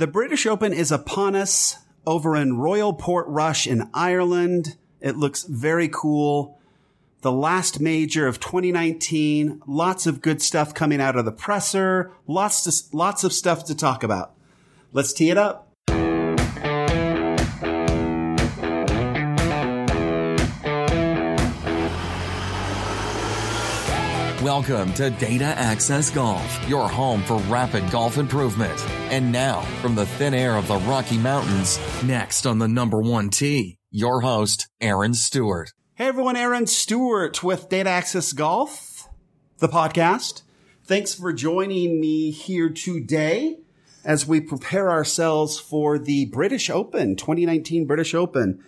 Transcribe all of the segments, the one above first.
The British Open is upon us over in Royal Portrush in Ireland. It looks very cool. The last major of 2019. Lots of good stuff coming out of the presser. Lots to, lots of stuff to talk about. Let's tee it up. Welcome to Data Access Golf, your home for rapid golf improvement. And now, from the thin air of the Rocky Mountains, next on the number one tee, your host, Aaron Stewart. Hey everyone, Aaron Stewart with Data Access Golf, the podcast. Thanks for joining me here today as we prepare ourselves for the British Open, 2019 British Open.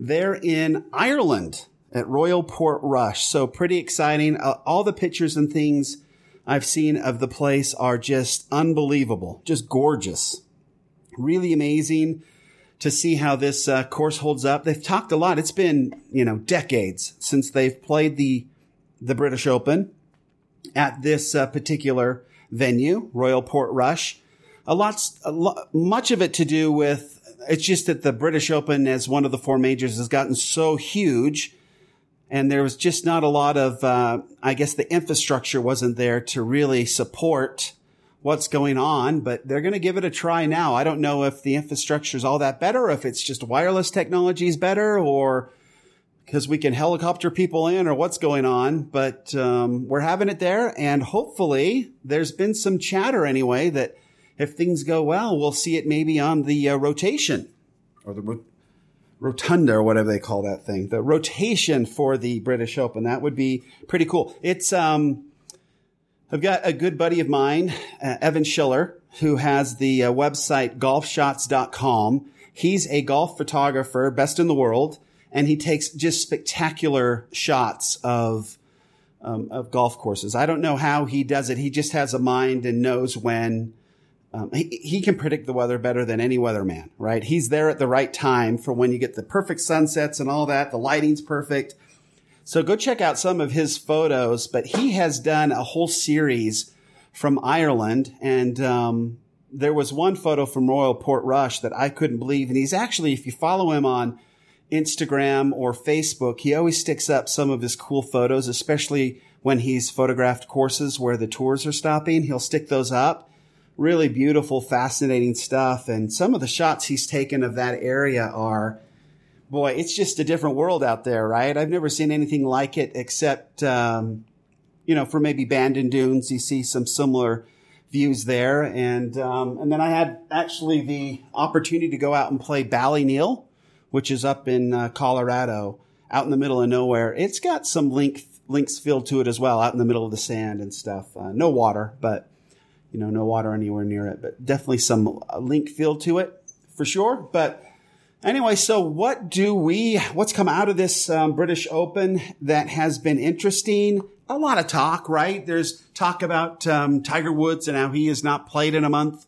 They're in Ireland at Royal Portrush. So pretty exciting. Uh, all the pictures and things I've seen of the place are just unbelievable, just gorgeous, really amazing to see how this uh, course holds up. They've talked a lot. It's been, you know, decades since they've played the, the British Open at this uh, particular venue, Royal Portrush. A lot, a lot, much of it to do with, it's just that the British Open as one of the four majors has gotten so huge and there was just not a lot of, uh, I guess the infrastructure wasn't there to really support what's going on, but they're going to give it a try now. I don't know if the infrastructure is all that better, if it's just wireless technology is better, or because we can helicopter people in, or what's going on. But um, we're having it there, and hopefully, there's been some chatter anyway that if things go well, we'll see it maybe on the uh, rotation or the rotunda or whatever they call that thing, the rotation for the British Open. That would be pretty cool. It's, um, I've got a good buddy of mine, uh, Evan Schiller, who has the uh, website golfshots.com. He's a golf photographer, best in the world, and he takes just spectacular shots of, um, of golf courses. I don't know how he does it. He just has a mind and knows when um, he, he can predict the weather better than any weatherman, right? He's there at the right time for when you get the perfect sunsets and all that. The lighting's perfect. So go check out some of his photos, but he has done a whole series from Ireland. And, um, there was one photo from Royal Portrush that I couldn't believe. And he's actually, if you follow him on Instagram or Facebook, he always sticks up some of his cool photos, especially when he's photographed courses where the tours are stopping. He'll stick those up really beautiful, fascinating stuff. And some of the shots he's taken of that area are, boy, it's just a different world out there, right? I've never seen anything like it except, um, you know, for maybe Bandon Dunes, you see some similar views there. And, um, and then I had actually the opportunity to go out and play Ballyneal, which is up in uh, Colorado, out in the middle of nowhere. It's got some link, links filled to it as well, out in the middle of the sand and stuff. Uh, no water, but you know, no water anywhere near it, but definitely some link feel to it for sure. But anyway, so what do we, what's come out of this um, British Open that has been interesting? A lot of talk, right? There's talk about um, Tiger Woods and how he has not played in a month.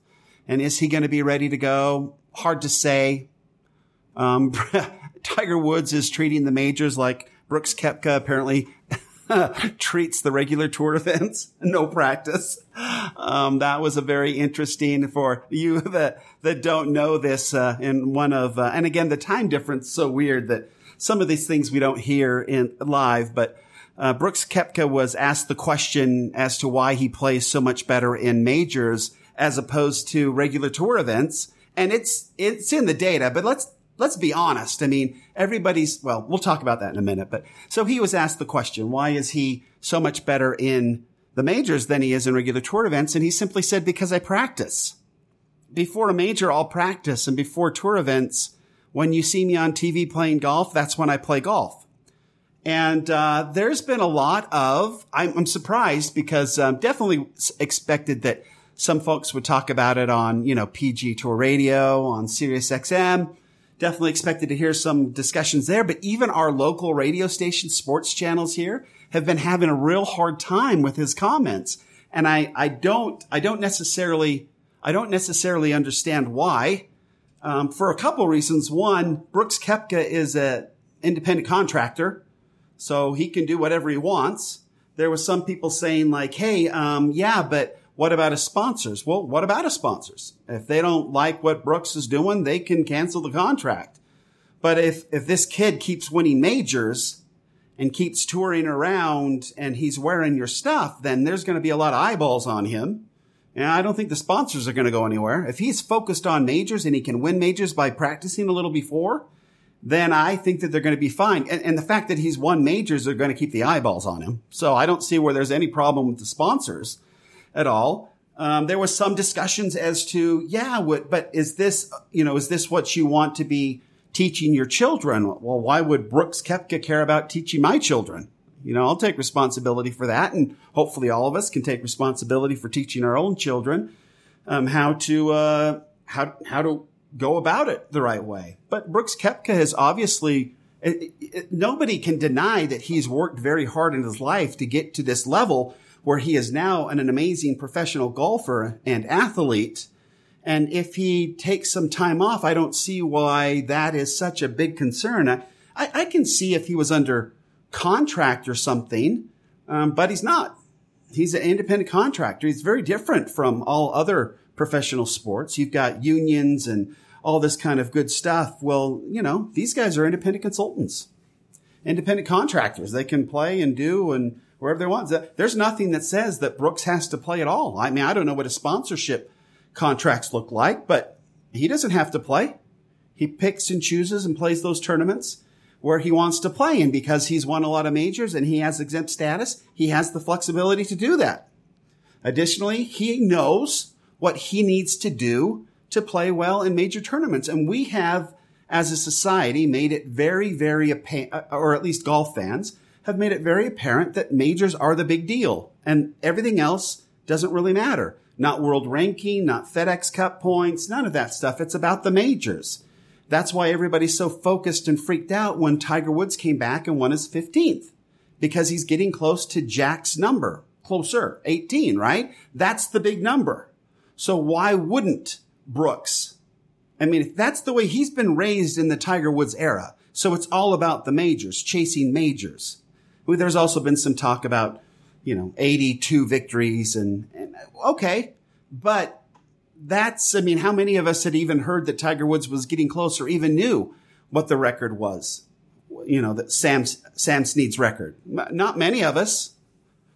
And is he going to be ready to go? Hard to say. Um, Tiger Woods is treating the majors like Brooks Koepka apparently treats the regular tour events, no practice. Um, that was a very interesting for you that, that don't know this, uh, in one of, uh, and again, the time difference so weird that some of these things we don't hear in live, but, uh, Brooks Koepka was asked the question as to why he plays so much better in majors as opposed to regular tour events. And it's, it's in the data, but let's, let's be honest. I mean, everybody's, well, we'll talk about that in a minute, but so he was asked the question, why is he so much better in the majors than he is in regular tour events? And he simply said, because I practice. Before a major, I'll practice. And before tour events, when you see me on TV playing golf, that's when I play golf. And uh, there's been a lot of, I'm, I'm surprised because um, definitely expected that some folks would talk about it on, you know, PG Tour Radio, on Sirius XM definitely expected to hear some discussions there. But even our local radio station sports channels here have been having a real hard time with his comments. And I, I don't, I don't necessarily, I don't necessarily understand why. Um, for a couple reasons. One, Brooks Koepka is an independent contractor, so he can do whatever he wants. There was some people saying like, "Hey, um, yeah, but What about his sponsors? Well, what about his sponsors? If they don't like what Brooks is doing, they can cancel the contract. But if, if this kid keeps winning majors and keeps touring around and he's wearing your stuff, then there's going to be a lot of eyeballs on him. And I don't think the sponsors are going to go anywhere. If he's focused on majors and he can win majors by practicing a little before, then I think that they're going to be fine. And, and, the fact that he's won majors are going to keep the eyeballs on him. So I don't see where there's any problem with the sponsors at all. Um, there was some discussions as to, yeah, what, but is this, you know, is this what you want to be teaching your children? Well, why would Brooks Koepka care about teaching my children? You know, I'll take responsibility for that. And hopefully all of us can take responsibility for teaching our own children, um, how to, uh, how, how to go about it the right way. But Brooks Koepka has obviously, it, it, nobody can deny that he's worked very hard in his life to get to this level where he is now an, an amazing professional golfer and athlete. And if he takes some time off, I don't see why that is such a big concern. I, I, I can see if he was under contract or something, um, but he's not. He's an independent contractor. He's very different from all other professional sports. You've got unions and all this kind of good stuff. Well, you know, these guys are independent consultants, independent contractors. They can play and do and wherever they want. There's nothing that says that Brooks has to play at all. I mean, I don't know what his sponsorship contracts look like, but he doesn't have to play. He picks and chooses and plays those tournaments where he wants to play. And because he's won a lot of majors and he has exempt status, he has the flexibility to do that. Additionally, he knows what he needs to do to play well in major tournaments. And we have, as a society, made it very, very apparent, or at least golf fans have made it very apparent that majors are the big deal and everything else doesn't really matter. Not world ranking, not FedEx Cup points, none of that stuff. It's about the majors. That's why everybody's so focused and freaked out when Tiger Woods came back and won his 15th because he's getting close to Jack's number, closer, 18, right? That's the big number. So why wouldn't Brooks? I mean, if that's the way he's been raised in the Tiger Woods era. So it's all about the majors, chasing majors. There's also been some talk about, you know, 82 victories and, and okay, but that's, I mean, how many of us had even heard that Tiger Woods was getting closer, even knew what the record was? You know, that Sam, Sam Snead's record. Not many of us,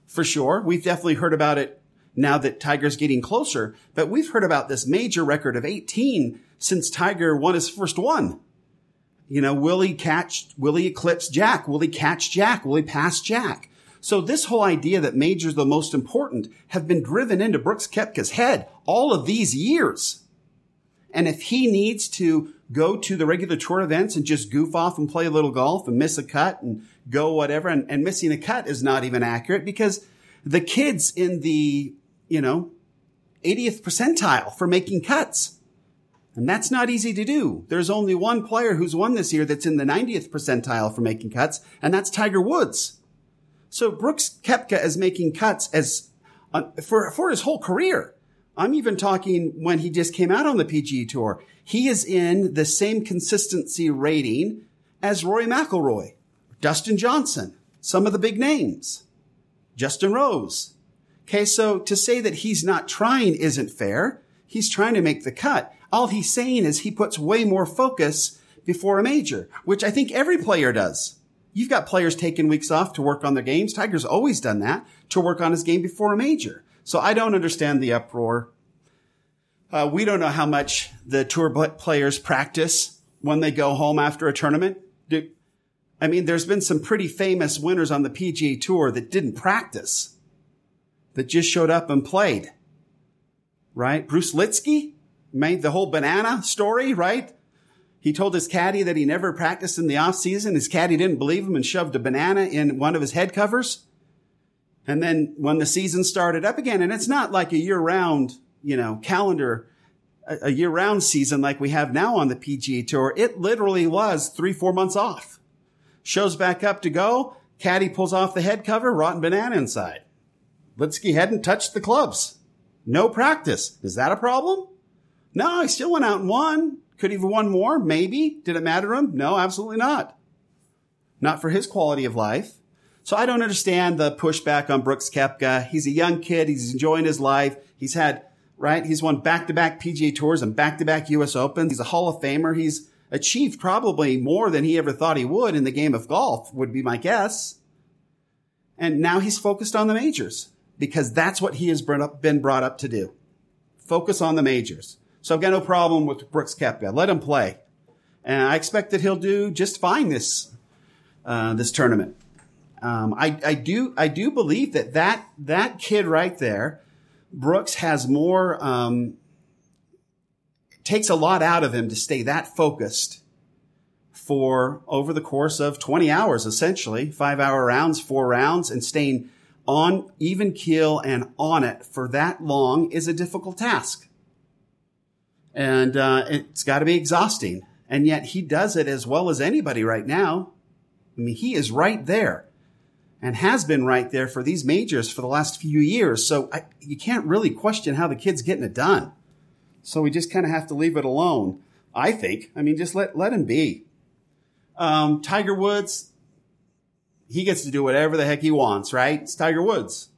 for sure. We've definitely heard about it now that Tiger's getting closer. But we've heard about this major record of 18 since Tiger won his first one. You know, will he catch, will he eclipse Jack? Will he catch Jack? Will he pass Jack? So this whole idea that majors the most important have been driven into Brooks Koepka's head all of these years. And if he needs to go to the regular tour events and just goof off and play a little golf and miss a cut and go whatever, and, and missing a cut is not even accurate because the kids in the you know, 80th percentile for making cuts. And that's not easy to do. There's only one player who's won this year that's in the 90th percentile for making cuts, and that's Tiger Woods. So Brooks Koepka is making cuts as uh, for for his whole career. I'm even talking when he just came out on the PGA Tour. He is in the same consistency rating as Rory McIlroy, Dustin Johnson, some of the big names, Justin Rose, Okay, so to say that he's not trying isn't fair. He's trying to make the cut. All he's saying is he puts way more focus before a major, which I think every player does. You've got players taking weeks off to work on their games. Tiger's always done that to work on his game before a major. So I don't understand the uproar. Uh, we don't know how much the tour players practice when they go home after a tournament. Do, I mean, there's been some pretty famous winners on the PGA Tour that didn't practice that just showed up and played. Right? Bruce Lietzke made the whole banana story, right? He told his caddy that he never practiced in the off season. His caddy didn't believe him and shoved a banana in one of his head covers. And then when the season started up again, and it's not like a year round, you know, calendar, a year round season like we have now on the PGA Tour, it literally was three, four months off. Shows back up to go. Caddy pulls off the head cover, rotten banana inside. Lietzke hadn't touched the clubs. No practice. Is that a problem? No, he still went out and won. Could he have won more? Maybe. Did it matter to him? No, absolutely not. Not for his quality of life. So I don't understand the pushback on Brooks Koepka. He's a young kid. He's enjoying his life. He's had, right? He's won back to back PGA tours and back to back US Opens. He's a Hall of Famer. He's achieved probably more than he ever thought he would in the game of golf, would be my guess. And now he's focused on the majors because that's what he has been brought up to do. Focus on the majors. So I've got no problem with Brooks Koepka. Let him play. And I expect that he'll do just fine this, uh, this tournament. Um, I, I do, I do believe that that, that kid right there, Brooks has more, um, takes a lot out of him to stay that focused for over the course of 20 hours, essentially five hour rounds, four rounds and staying on even keel and on it for that long is a difficult task. And, uh, it's got to be exhausting. And yet he does it as well as anybody right now. I mean, he is right there and has been right there for these majors for the last few years. So I, you can't really question how the kid's getting it done. So we just kind of have to leave it alone. I think. I mean, just let, let him be. Um, Tiger Woods, he gets to do whatever the heck he wants, right? It's Tiger Woods.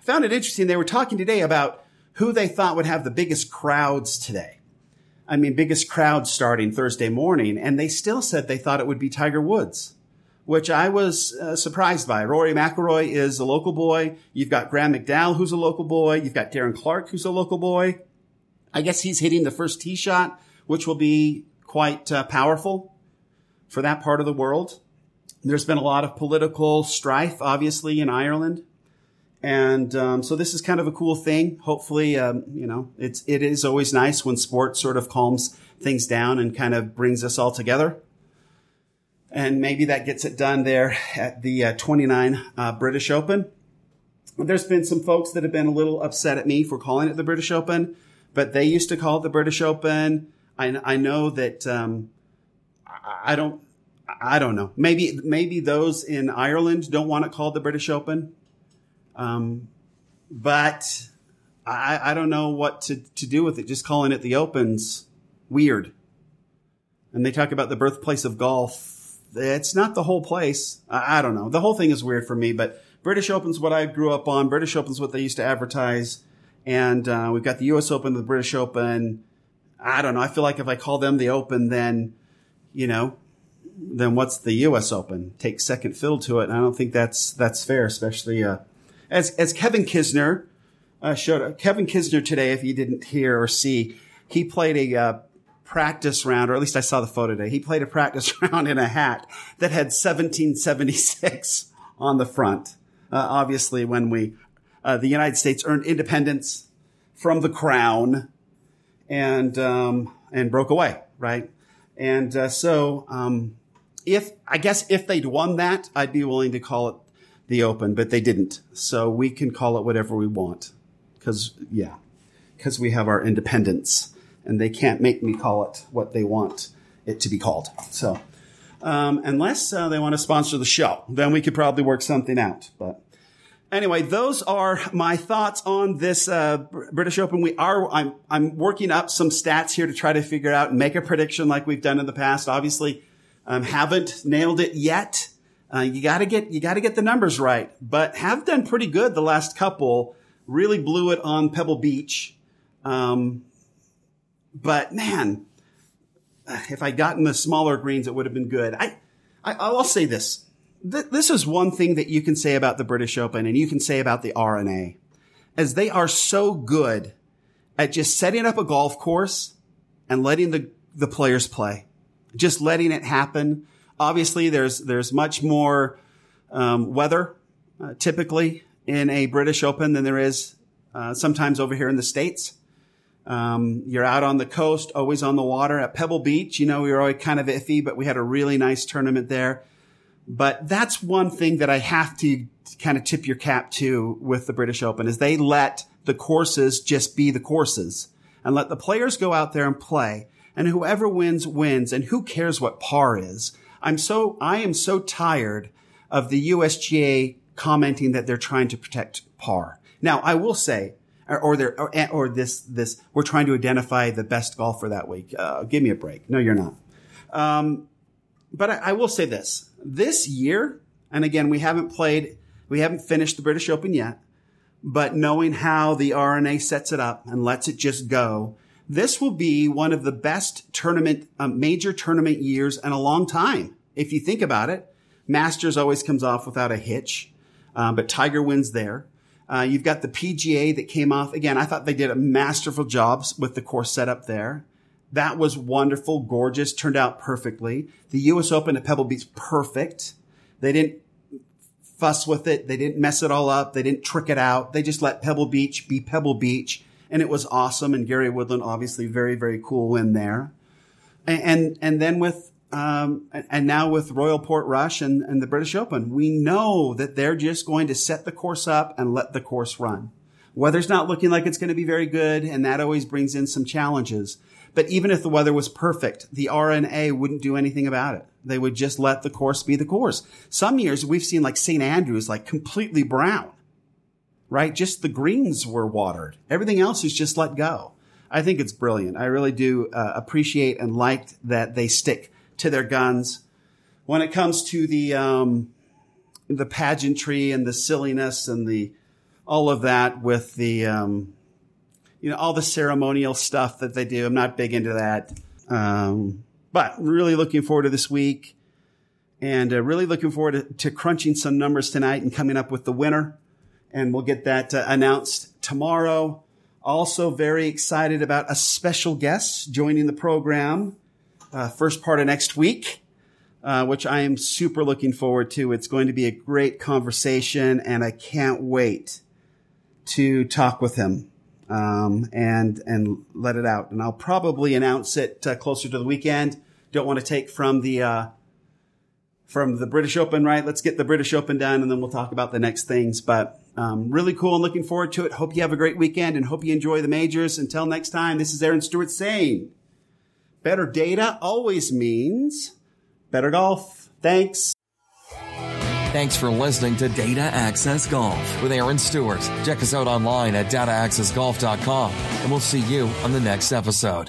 I found it interesting. They were talking today about who they thought would have the biggest crowds today. I mean, biggest crowd starting Thursday morning, and they still said they thought it would be Tiger Woods, which I was uh, surprised by. Rory McIlroy is a local boy. You've got Graham McDowell, who's a local boy. You've got Darren Clarke, who's a local boy. I guess he's hitting the first tee shot, which will be quite uh, powerful for that part of the world. There's been a lot of political strife, obviously, in Ireland. And um, so this is kind of a cool thing. Hopefully, um, you know, it's it is always nice when sport sort of calms things down and kind of brings us all together. And maybe that gets it done there at the uh, 29 uh, British Open. There's been some folks that have been a little upset at me for calling it the British Open, but they used to call it the British Open. I, I know that um, I don't I don't know. Maybe maybe those in Ireland don't want it called the British Open. Um, but I, I don't know what to, to do with it. Just calling it the Opens, weird. And they talk about the birthplace of golf. It's not the whole place. I, I don't know. The whole thing is weird for me, but British Open's what I grew up on. British Open's what they used to advertise. And uh, we've got the U.S. Open, the British Open. I don't know. I feel like if I call them the Open, then, you know, then what's the U.S. Open? Take second fiddle to it. And I don't think that's that's fair, especially uh, as as Kevin Kisner uh, showed Kevin Kisner today, if you didn't hear or see, he played a uh, practice round, or at least I saw the photo today. He played a practice round in a hat that had 1776 on the front. Uh, obviously, when we uh, the United States earned independence from the crown and um, and broke away, right? And uh, so, um, if I guess if they'd won that, I'd be willing to call it the Open, but they didn't. So we can call it whatever we want. Cause, yeah, cause we have our independence and they can't make me call it what they want it to be called. So, um, unless uh, they want to sponsor the show, then we could probably work something out. But anyway, those are my thoughts on this uh, British Open. We are I'm I'm working up some stats here to try to figure out and make a prediction like we've done in the past. Obviously, um, haven't nailed it yet. Uh, you got to get you got to get the numbers right, but have done pretty good the last couple. Really blew it on Pebble Beach, um, but man, if I'd gotten the smaller greens, it would have been good. I, I I'll say this: Th- this is one thing that you can say about the British Open, and you can say about the R&A, as they are so good at just setting up a golf course and letting the the players play, just letting it happen obviously there's there's much more um, weather uh, typically in a British Open than there is uh, sometimes over here in the states. Um, you're out on the coast, always on the water at Pebble Beach. You know, we were always kind of iffy, but we had a really nice tournament there. But that's one thing that I have to kind of tip your cap to with the British Open is they let the courses just be the courses and let the players go out there and play. And whoever wins, wins. And who cares what par is? I'm so, I am so tired of the USGA commenting that they're trying to protect par. Now, I will say, or, or they're, or, or, this, this, we're trying to identify the best golfer that week. Uh, give me a break. No, you're not. Um, but I, I will say this. This year, And again, we haven't played, we haven't finished the British Open yet, but knowing how the R&A sets it up and lets it just go, this will be one of the best tournament, um, major tournament years in a long time. If you think about it, Masters always comes off without a hitch, um, but Tiger wins there. Uh, you've got the PGA that came off. Again, I thought they did a masterful job with the course setup there. That was wonderful, gorgeous, turned out perfectly. The U.S. Open at Pebble Beach, perfect. They didn't fuss with it. They didn't mess it all up. They didn't trick it out. They just let Pebble Beach be Pebble Beach. And it was awesome. And Gary Woodland, obviously very, very cool win there. And, and, and then with, um, and now with Royal Portrush and, and the British Open, we know that they're just going to set the course up and let the course run. Weather's not looking like it's going to be very good. And that always brings in some challenges. But even if the weather was perfect, the R&A wouldn't do anything about it. They would just let the course be the course. Some years we've seen like St. Andrews, like completely brown, right? Just the greens were watered. Everything else is just let go. I think it's brilliant. I really do uh, appreciate and like that they stick to their guns. When it comes to the, um, the pageantry and the silliness and the, all of that with the, um, you know, all the ceremonial stuff that they do. I'm not big into that. Um, but really looking forward to this week and uh, really looking forward to, to, crunching some numbers tonight and coming up with the winner. And we'll get that uh, announced tomorrow. Also very excited about a special guest joining the program, uh, first part of next week. Uh, which I am super looking forward to. It's going to be a great conversation and I can't wait to talk with him um, and and let it out. And I'll probably announce it uh, closer to the weekend. Don't want to take from the uh, from the British Open, right? Let's get the British Open done, and then we'll talk about the next things. But um, really cool and looking forward to it. Hope you have a great weekend and hope you enjoy the majors. Until next time, this is Aaron Stewart saying, better data always means better golf. Thanks. Thanks for listening to Data Access Golf with Aaron Stewart. Check us out online at dataaccessgolf.com and we'll see you on the next episode.